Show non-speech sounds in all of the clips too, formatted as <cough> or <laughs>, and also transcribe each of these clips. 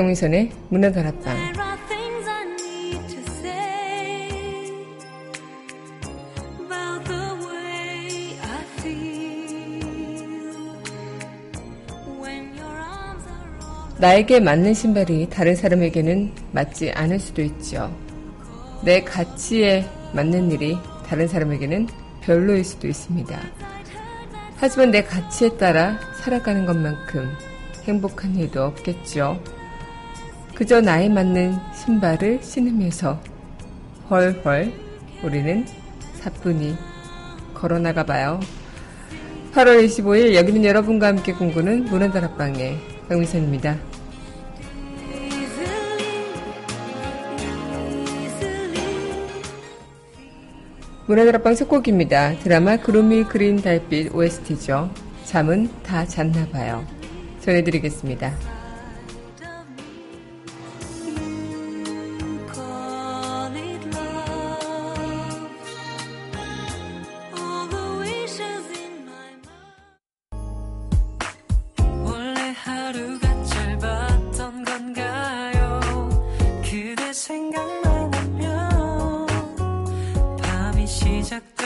강민선의 문화다락방 There are things I need to say about the way I feel when your arms are all 나에게 맞는 신발이 다른 사람에게는 맞지 않을 수도 있죠. 내 가치에 맞는 일이 다른 사람에게는 별로일 수도 있습니다. 하지만 내 가치에 따라 살아가는 것만큼 행복한 일도 없겠죠. 그저 나에 맞는 신발을 신으면서 헐헐 우리는 사뿐히 걸어나가 봐요. 8월 25일 여기는 여러분과 함께 공부는 문화다락방의 강미선입니다. 문화다락방 첫 곡입니다. 드라마 구름이 그린 달빛 OST죠. 잠은 다 잤나 봐요. 전해드리겠습니다. всяк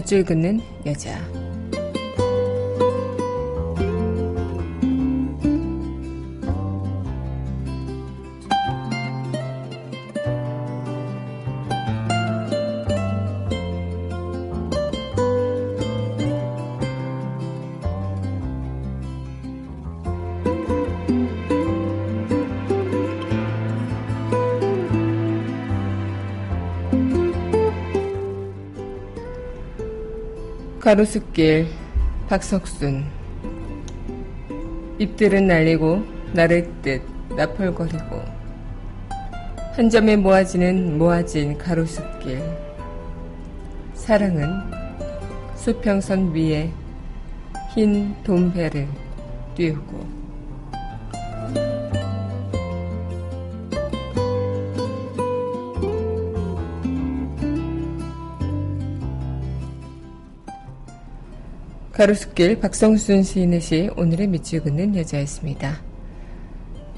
밑줄 긋는 여자. 가로수길 박석순. 잎들은 날리고 나를 듯 나펄거리고 한 점에 모아지는 모아진 가로수길. 사랑은 수평선 위에 흰 돈배를 띄우고 가로수길 박성순 시인의 시 오늘의 밑줄 긋는 여자였습니다.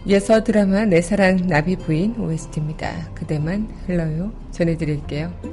예서 드라마 내 사랑 나비 부인 OST입니다. 그대만 흘러요 전해드릴게요.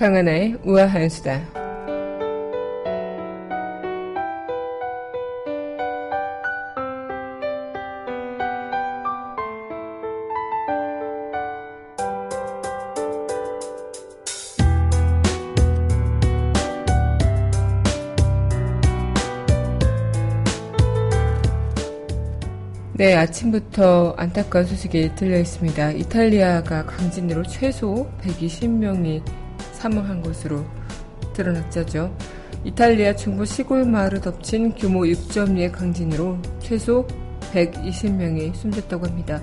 강하나의 우아한 수다. 네, 아침부터 안타까운 소식이 들려 있습니다. 이탈리아가 강진으로 최소 120명이 사망한 것으로 드러났죠. 이탈리아 중부 시골 마을을 덮친 규모 6.2의 강진으로 최소 120명이 숨졌다고 합니다.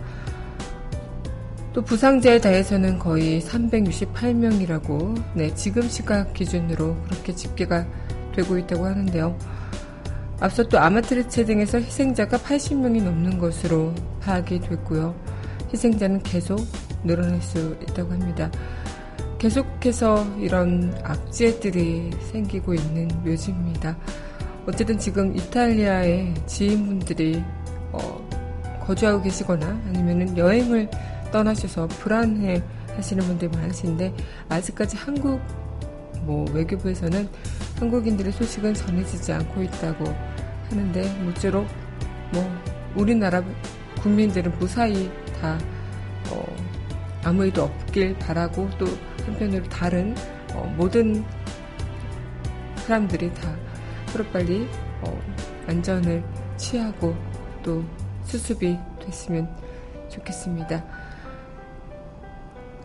또 부상자에 대해서는 거의 368명이라고 네, 지금 시각 기준으로 그렇게 집계가 되고 있다고 하는데요. 앞서 또 아마트리체 등에서 희생자가 80명이 넘는 것으로 파악이 됐고요. 희생자는 계속 늘어날 수 있다고 합니다. 계속해서 이런 악재들이 생기고 있는 묘지입니다. 어쨌든 지금 이탈리아의 지인분들이 어, 거주하고 계시거나 아니면 여행을 떠나셔서 불안해 하시는 분들이 많으신데 아직까지 한국 뭐 외교부에서는 한국인들의 소식은 전해지지 않고 있다고 하는데 모쪼록 뭐 우리나라 국민들은 무사히 다 어, 아무 일도 없길 바라고 또 한편으로 다른 어, 모든 사람들이 다 하루빨리 어, 안전을 취하고 또 수습이 됐으면 좋겠습니다.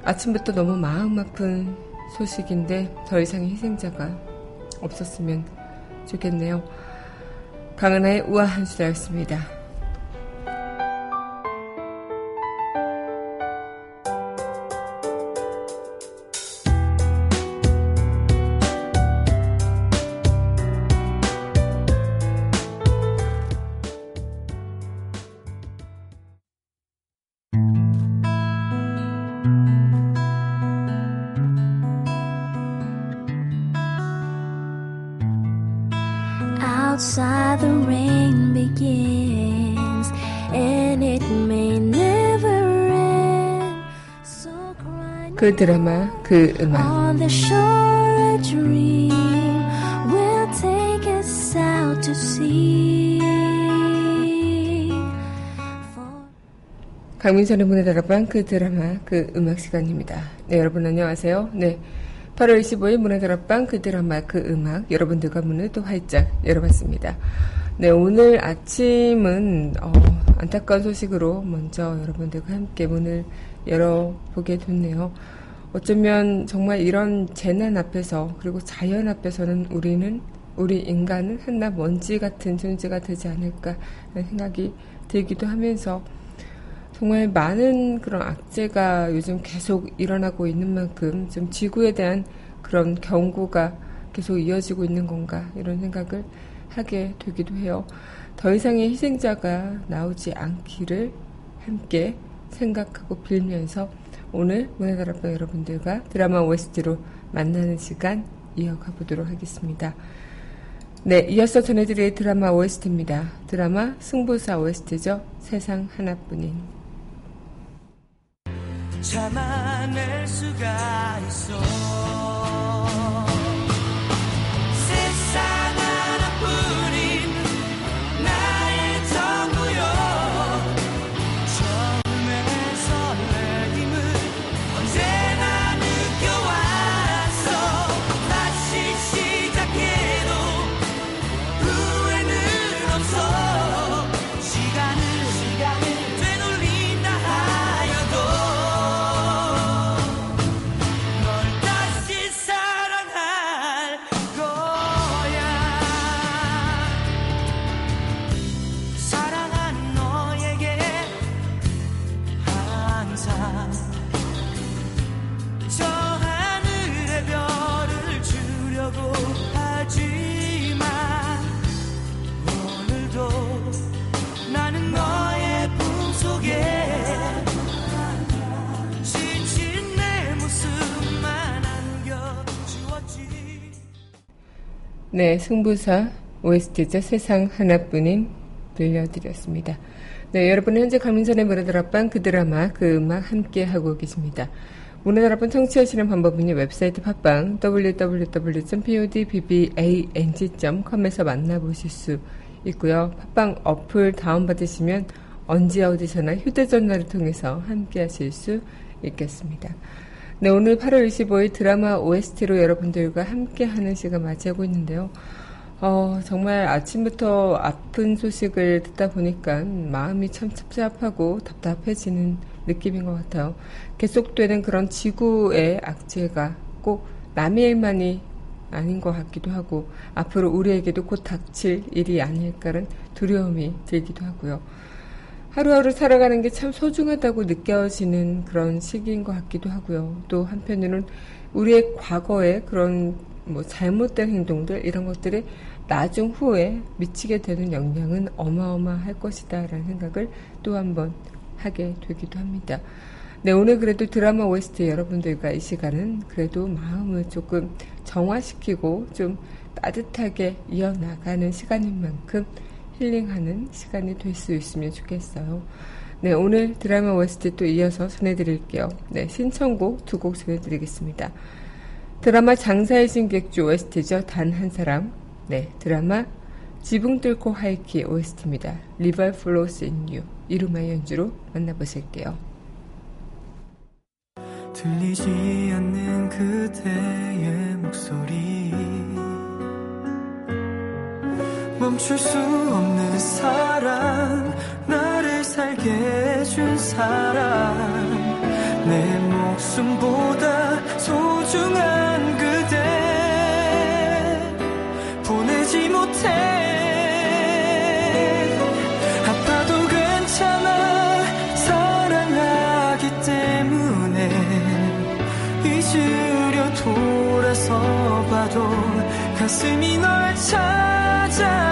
아침부터 너무 마음 아픈 소식인데 더 이상의 희생자가 없었으면 좋겠네요. 강은하의 우아한 수다였습니다. 그 드라마, 그 음악. 강민선의 문의 다락방 그 드라마 그 음악 시간입니다. 네 여러분 안녕하세요. 네 8월 25일 문의 다락방 그 드라마 그 음악 여러분들과 문을 또 활짝 열어봤습니다. 네 오늘 아침은 어, 안타까운 소식으로 먼저 여러분들과 함께 문을 열어보게 됐네요. 어쩌면 정말 이런 재난 앞에서 그리고 자연 앞에서는 우리는 우리 인간은 한낱 먼지 같은 존재가 되지 않을까 생각이 들기도 하면서 정말 많은 그런 악재가 요즘 계속 일어나고 있는 만큼 좀 지구에 대한 그런 경고가 계속 이어지고 있는 건가 이런 생각을 하게 되기도 해요. 더 이상의 희생자가 나오지 않기를 함께 생각하고 빌면서 오늘 문화다락방 여러분들과 드라마 OST로 만나는 시간 이어가 보도록 하겠습니다. 네, 이어서 전해드릴 드라마 OST입니다. 드라마 승부사 OST죠. 세상 하나뿐인. 참아낼 수가 있어 네, 승부사 OST죠. 세상 하나뿐인 들려드렸습니다. 네, 여러분은 현재 강민선의 문화들 앞방 그 드라마, 그 음악 함께 하고 계십니다. 문화 여러분 청취하시는 방법은요, 웹사이트 팟빵 www.podbbang.com에서 만나보실 수 있고요. 팟빵 어플 다운받으시면 언제 어디서나 휴대전화를 통해서 함께 하실 수 있겠습니다. 네, 오늘 8월 25일 드라마 OST로 여러분들과 함께 하는 시간 맞이하고 있는데요. 어, 정말 아침부터 아픈 소식을 듣다 보니까 마음이 참 찹찹하고 답답해지는 느낌인 것 같아요. 계속되는 그런 지구의 악재가 꼭 남의 일만이 아닌 것 같기도 하고 앞으로 우리에게도 곧 닥칠 일이 아닐까라는 두려움이 들기도 하고요. 하루하루 살아가는 게 참 소중하다고 느껴지는 그런 시기인 것 같기도 하고요. 또 한편으로는 우리의 과거의 그런 뭐 잘못된 행동들 이런 것들이 나중 후에 미치게 되는 영향은 어마어마할 것이다라는 생각을 또 한번 하게 되기도 합니다. 네, 오늘 그래도 드라마 OST 여러분들과 이 시간은 그래도 마음을 조금 정화시키고 좀 따뜻하게 이어나가는 시간인 만큼 힐링하는 시간이 될 수 있으면 좋겠어요. 네, 오늘 드라마 OST 또 이어서 전해드릴게요. 네, 신청곡 두 곡 전해드리겠습니다. 드라마 장사의 신객주 OST죠. 단 한 사람. 네, 드라마 지붕 뚫고 하이키 OST입니다. Flows in You. 이루마의 연주로 만나보실게요. 들리지 않는 그대의 목소리 멈출 수 없는 사랑 나를 살게 해준 사랑. 내 목숨보다 소중한 그대 보내지 못해. 아파도 괜찮아 사랑하기 때문에. 잊으려 돌아서 봐도 가슴이 널 찾아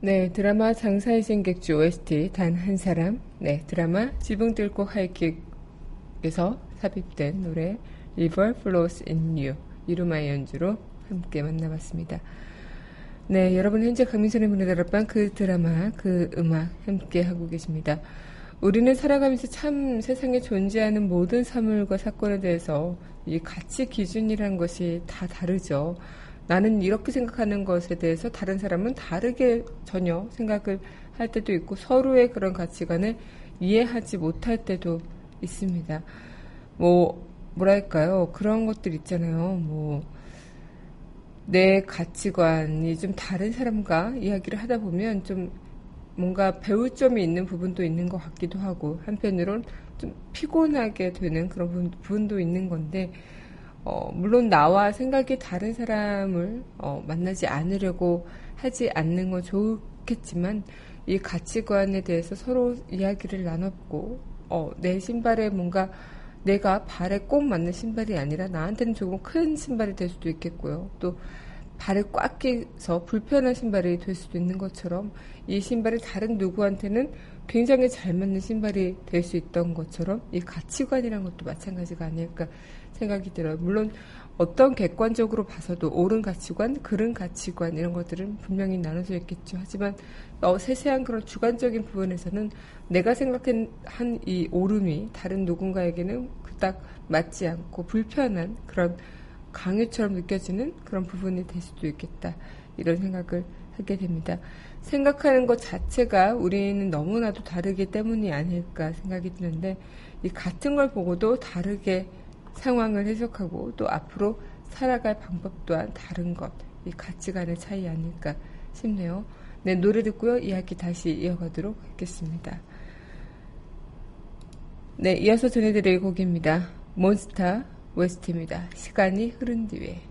네, 드라마 장사의 생객주 OST 단 한 사람. 네, 드라마 지붕 뚫고 하이킥에서 삽입된 노래 River Flows in You 이루마의 연주로 함께 만나봤습니다. 네, 여러분 현재 강민선의 문화 다락방 그 드라마 그 음악 함께 하고 계십니다. 우리는 살아가면서 참 세상에 존재하는 모든 사물과 사건에 대해서 이 가치 기준이라는 것이 다 다르죠. 나는 이렇게 생각하는 것에 대해서 다른 사람은 다르게 전혀 생각을 할 때도 있고 서로의 그런 가치관을 이해하지 못할 때도 있습니다. 뭐, 뭐랄까요. 그런 것들 있잖아요. 뭐, 내 가치관이 좀 다른 사람과 이야기를 하다 보면 좀 뭔가 배울 점이 있는 부분도 있는 것 같기도 하고 한편으론 좀 피곤하게 되는 그런 부분- 부분도 있는 건데 어, 물론 나와 생각이 다른 사람을 어, 만나지 않으려고 하지 않는 건 좋겠지만 이 가치관에 대해서 서로 이야기를 나눴고 어, 내 신발에 뭔가 내가 발에 꼭 맞는 신발이 아니라 나한테는 조금 큰 신발이 될 수도 있겠고요. 또 발에 꽉 끼서 불편한 신발이 될 수도 있는 것처럼 이 신발이 다른 누구한테는 굉장히 잘 맞는 신발이 될 수 있던 것처럼 이 가치관이란 것도 마찬가지가 아닐까 생각이 들어요. 물론 어떤 객관적으로 봐서도 옳은 가치관, 그른 가치관 이런 것들은 분명히 나눠져 있겠죠. 하지만 어, 세세한 그런 주관적인 부분에서는 내가 생각한 이 옳음이 다른 누군가에게는 그닥 맞지 않고 불편한 그런 강요처럼 느껴지는 그런 부분이 될 수도 있겠다. 이런 생각을 하게 됩니다. 생각하는 것 자체가 우리는 너무나도 다르기 때문이 아닐까 생각이 드는데 이 같은 걸 보고도 다르게 상황을 해석하고 또 앞으로 살아갈 방법 또한 다른 것, 이 가치관의 차이 아닐까 싶네요. 네, 노래 듣고요. 이야기 다시 이어가도록 하겠습니다. 네, 이어서 전해드릴 곡입니다. 몬스타 웨스트입니다. 시간이 흐른 뒤에.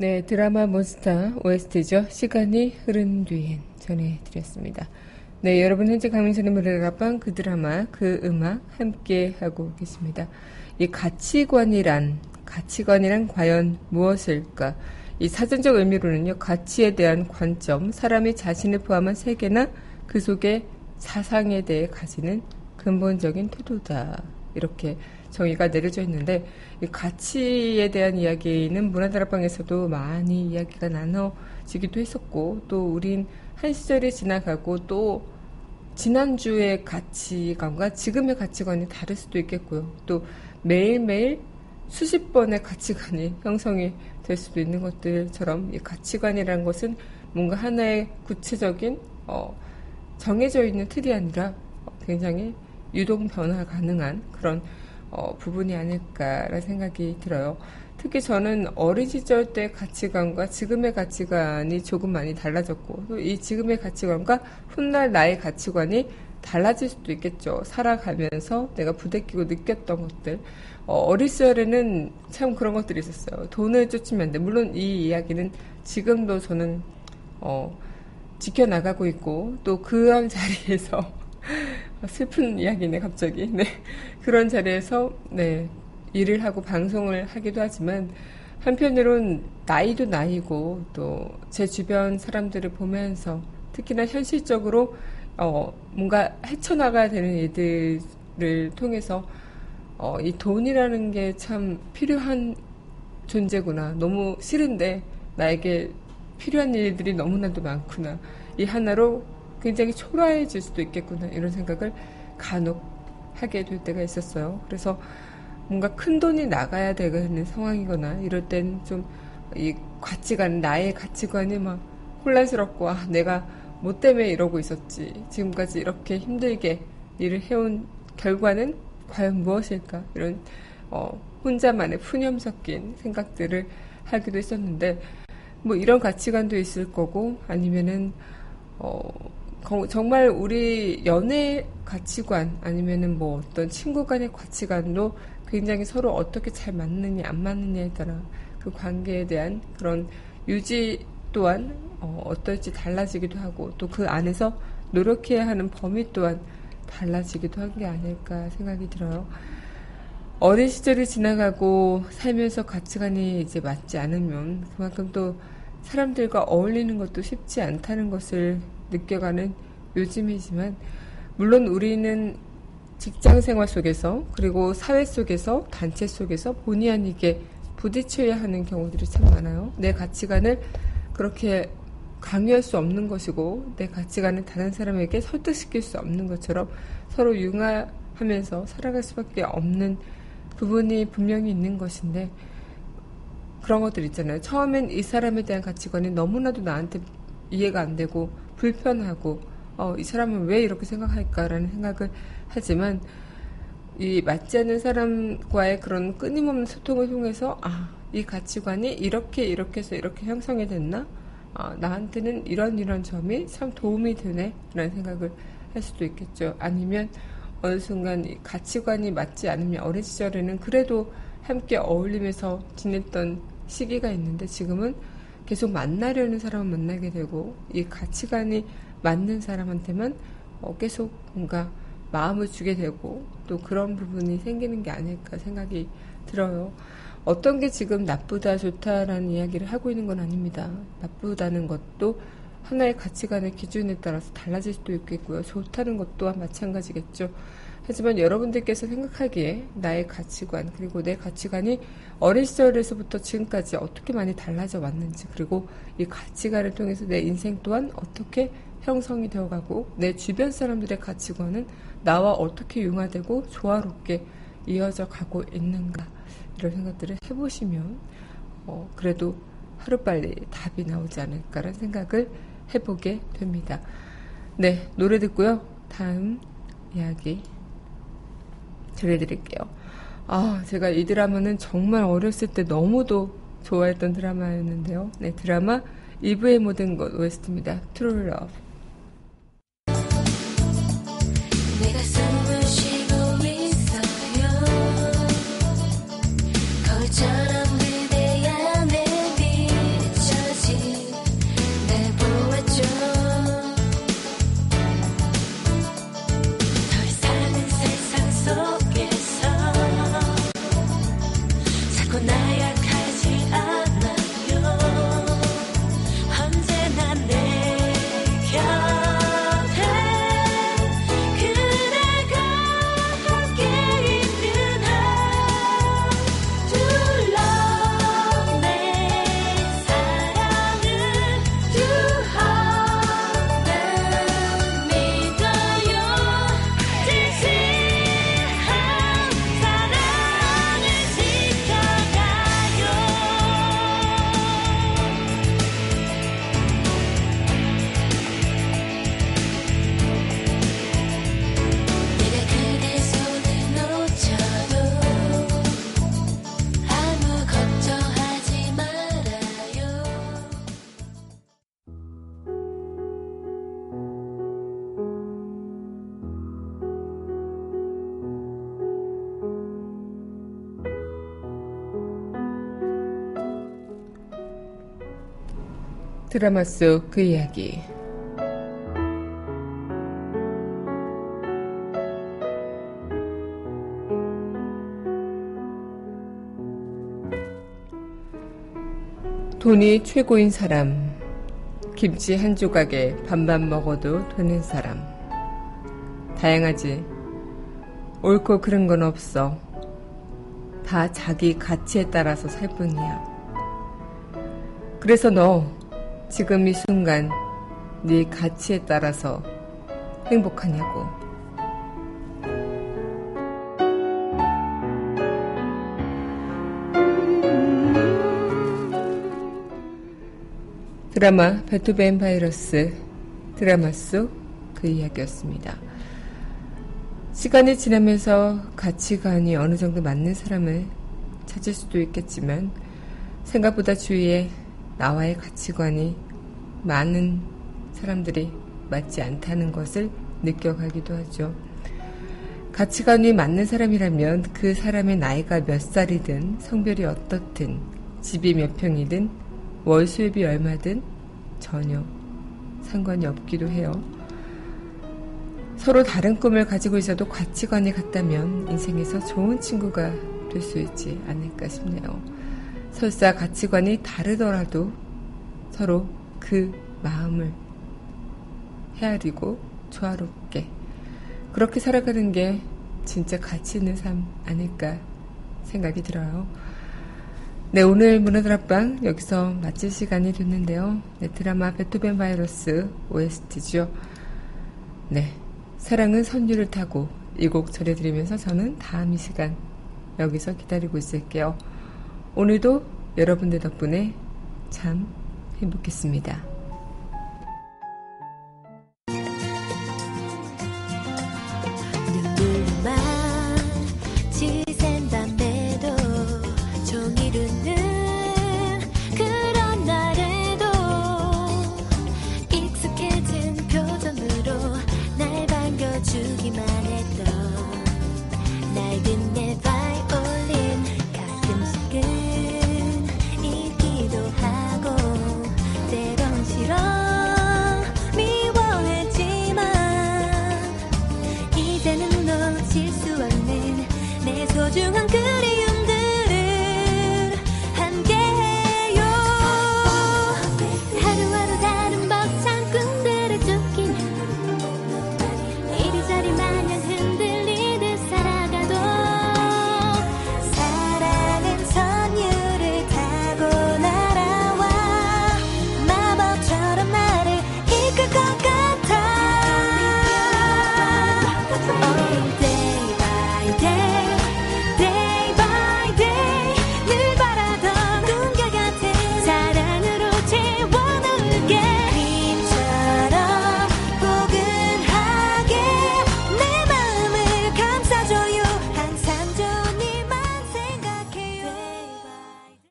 네, 드라마 몬스타 OST죠. 시간이 흐른 뒤엔 전해드렸습니다. 네, 여러분 현재 강민선의 노래가방 그 드라마, 그 음악 함께 하고 계십니다. 이 가치관이란, 가치관이란 과연 무엇일까? 이 사전적 의미로는요, 가치에 대한 관점, 사람이 자신을 포함한 세계나 그 속에 사상에 대해 가지는 근본적인 태도다. 이렇게 정의가 내려져 있는데 이 가치에 대한 이야기는 문화다락방에서도 많이 이야기가 나눠지기도 했었고 또 우린 한 시절이 지나가고 또 지난주의 가치관과 지금의 가치관이 다를 수도 있겠고요. 또 매일매일 수십 번의 가치관이 <laughs> 형성이 될 수도 있는 것들처럼 이 가치관이라는 것은 뭔가 하나의 구체적인 어, 정해져 있는 틀이 아니라 굉장히 유동 변화 가능한 그런 어, 부분이 아닐까라는 생각이 들어요. 특히 저는 어린 시절 때 가치관과 지금의 가치관이 조금 많이 달라졌고 이 지금의 가치관과 훗날 나의 가치관이 달라질 수도 있겠죠. 살아가면서 내가 부대끼고 느꼈던 것들. 어, 린 시절에는 참 그런 것들이 있었어요. 돈을 쫓으면 돼. 물론 이 이야기는 지금도 저는 어, 지켜나가고 있고 또 그런 <laughs> 자리에서 슬픈 이야기네 갑자기. 네 그런 자리에서 네 일을 하고 방송을 하기도 하지만 한편으론 나이도 나이고 또 제 주변 사람들을 보면서 특히나 현실적으로 어 뭔가 헤쳐나가야 되는 일들을 통해서 어 이 돈이라는 게 참 필요한 존재구나. 너무 싫은데 나에게 필요한 일들이 너무나도 많구나. 이 하나로 굉장히 초라해질 수도 있겠구나 이런 생각을 간혹 하게 될 때가 있었어요. 그래서 뭔가 큰 돈이 나가야 되는 상황이거나 이럴 땐 좀 이 가치관 나의 가치관이 막 혼란스럽고 아 내가 뭐 때문에 이러고 있었지 지금까지 이렇게 힘들게 일을 해온 결과는 과연 무엇일까 이런 어, 혼자만의 푸념 섞인 생각들을 하기도 했었는데 뭐 이런 가치관도 있을 거고 아니면은 어, 정말 우리 연애 가치관 아니면은 뭐 어떤 친구 간의 가치관도 굉장히 서로 어떻게 잘 맞느냐 안 맞느냐에 따라 그 관계에 대한 그런 유지 또한 어, 떨지 달라지기도 하고 또 그 안에서 노력해야 하는 범위 또한 달라지기도 한 게 아닐까 생각이 들어요. 어린 시절이 지나가고 살면서 가치관이 이제 맞지 않으면 그만큼 또 사람들과 어울리는 것도 쉽지 않다는 것을 느껴가는 요즘이지만 물론 우리는 직장 생활 속에서 그리고 사회 속에서 단체 속에서 본의 아니게 부딪혀야 하는 경우들이 참 많아요. 내 가치관을 그렇게 강요할 수 없는 것이고 내 가치관을 다른 사람에게 설득시킬 수 없는 것처럼 서로 융화하면서 살아갈 수밖에 없는 부분이 분명히 있는 것인데 그런 것들 있잖아요. 처음엔 이 사람에 대한 가치관이 너무나도 나한테 이해가 안 되고 불편하고 어, 이 사람은 왜 이렇게 생각할까라는 생각을 하지만 이 맞지 않는 사람과의 그런 끊임없는 소통을 통해서 아, 이 가치관이 이렇게 이렇게 해서 이렇게 형성이 됐나? 아, 나한테는 이런 이런 점이 참 도움이 되네 라는 생각을 할 수도 있겠죠. 아니면 어느 순간 가치관이 맞지 않으면 어린 시절에는 그래도 함께 어울리면서 지냈던 시기가 있는데 지금은 계속 만나려는 사람을 만나게 되고 이 가치관이 맞는 사람한테만 어, 계속 뭔가 마음을 주게 되고 또 그런 부분이 생기는 게 아닐까 생각이 들어요. 어떤 게 지금 나쁘다 좋다라는 이야기를 하고 있는 건 아닙니다. 나쁘다는 것도 하나의 가치관의 기준에 따라서 달라질 수도 있겠고요. 좋다는 것 또한 마찬가지겠죠. 하지만 여러분들께서 생각하기에 나의 가치관 그리고 내 가치관이 어린 시절에서부터 지금까지 어떻게 많이 달라져 왔는지 그리고 이 가치관을 통해서 내 인생 또한 어떻게 형성이 되어가고 내 주변 사람들의 가치관은 나와 어떻게 융화되고 조화롭게 이어져 가고 있는가 이런 생각들을 해보시면 어, 그래도 하루빨리 답이 나오지 않을까라는 생각을 해보게 됩니다. 네, 노래 듣고요. 다음 이야기 전해드릴게요. 아, 제가 이 드라마는 정말 어렸을 때 너무도 좋아했던 드라마였는데요. 네, 드라마 이브의 모든 것 OST입니다. True Love. 드라마 속 그 이야기. 돈이 최고인 사람. 김치 한 조각에 반반 먹어도 되는 사람. 다양하지. 옳고 그른 건 없어. 다 자기 가치에 따라서 살 뿐이야. 그래서 너 지금 이 순간 네 가치에 따라서 행복하냐고. 드라마 베토벤 바이러스 드라마 속 그 이야기였습니다. 시간이 지나면서 가치관이 어느 정도 맞는 사람을 찾을 수도 있겠지만 생각보다 주위에 나와의 가치관이 많은 사람들이 맞지 않다는 것을 느껴가기도 하죠. 가치관이 맞는 사람이라면 그 사람의 나이가 몇 살이든 성별이 어떻든 집이 몇 평이든 월 수입이 얼마든 전혀 상관이 없기도 해요. 서로 다른 꿈을 가지고 있어도 가치관이 같다면 인생에서 좋은 친구가 될 수 있지 않을까 싶네요. 설사 가치관이 다르더라도 서로 그 마음을 헤아리고 조화롭게 그렇게 살아가는 게 진짜 가치 있는 삶 아닐까 생각이 들어요. 네, 오늘 문화드랍방 여기서 마칠 시간이 됐는데요. 네, 드라마 베토벤 바이러스 OST죠. 네, 사랑은 선율을 타고 이 곡 전해드리면서 저는 다음 이 시간 여기서 기다리고 있을게요. 오늘도 여러분들 덕분에 참 행복했습니다.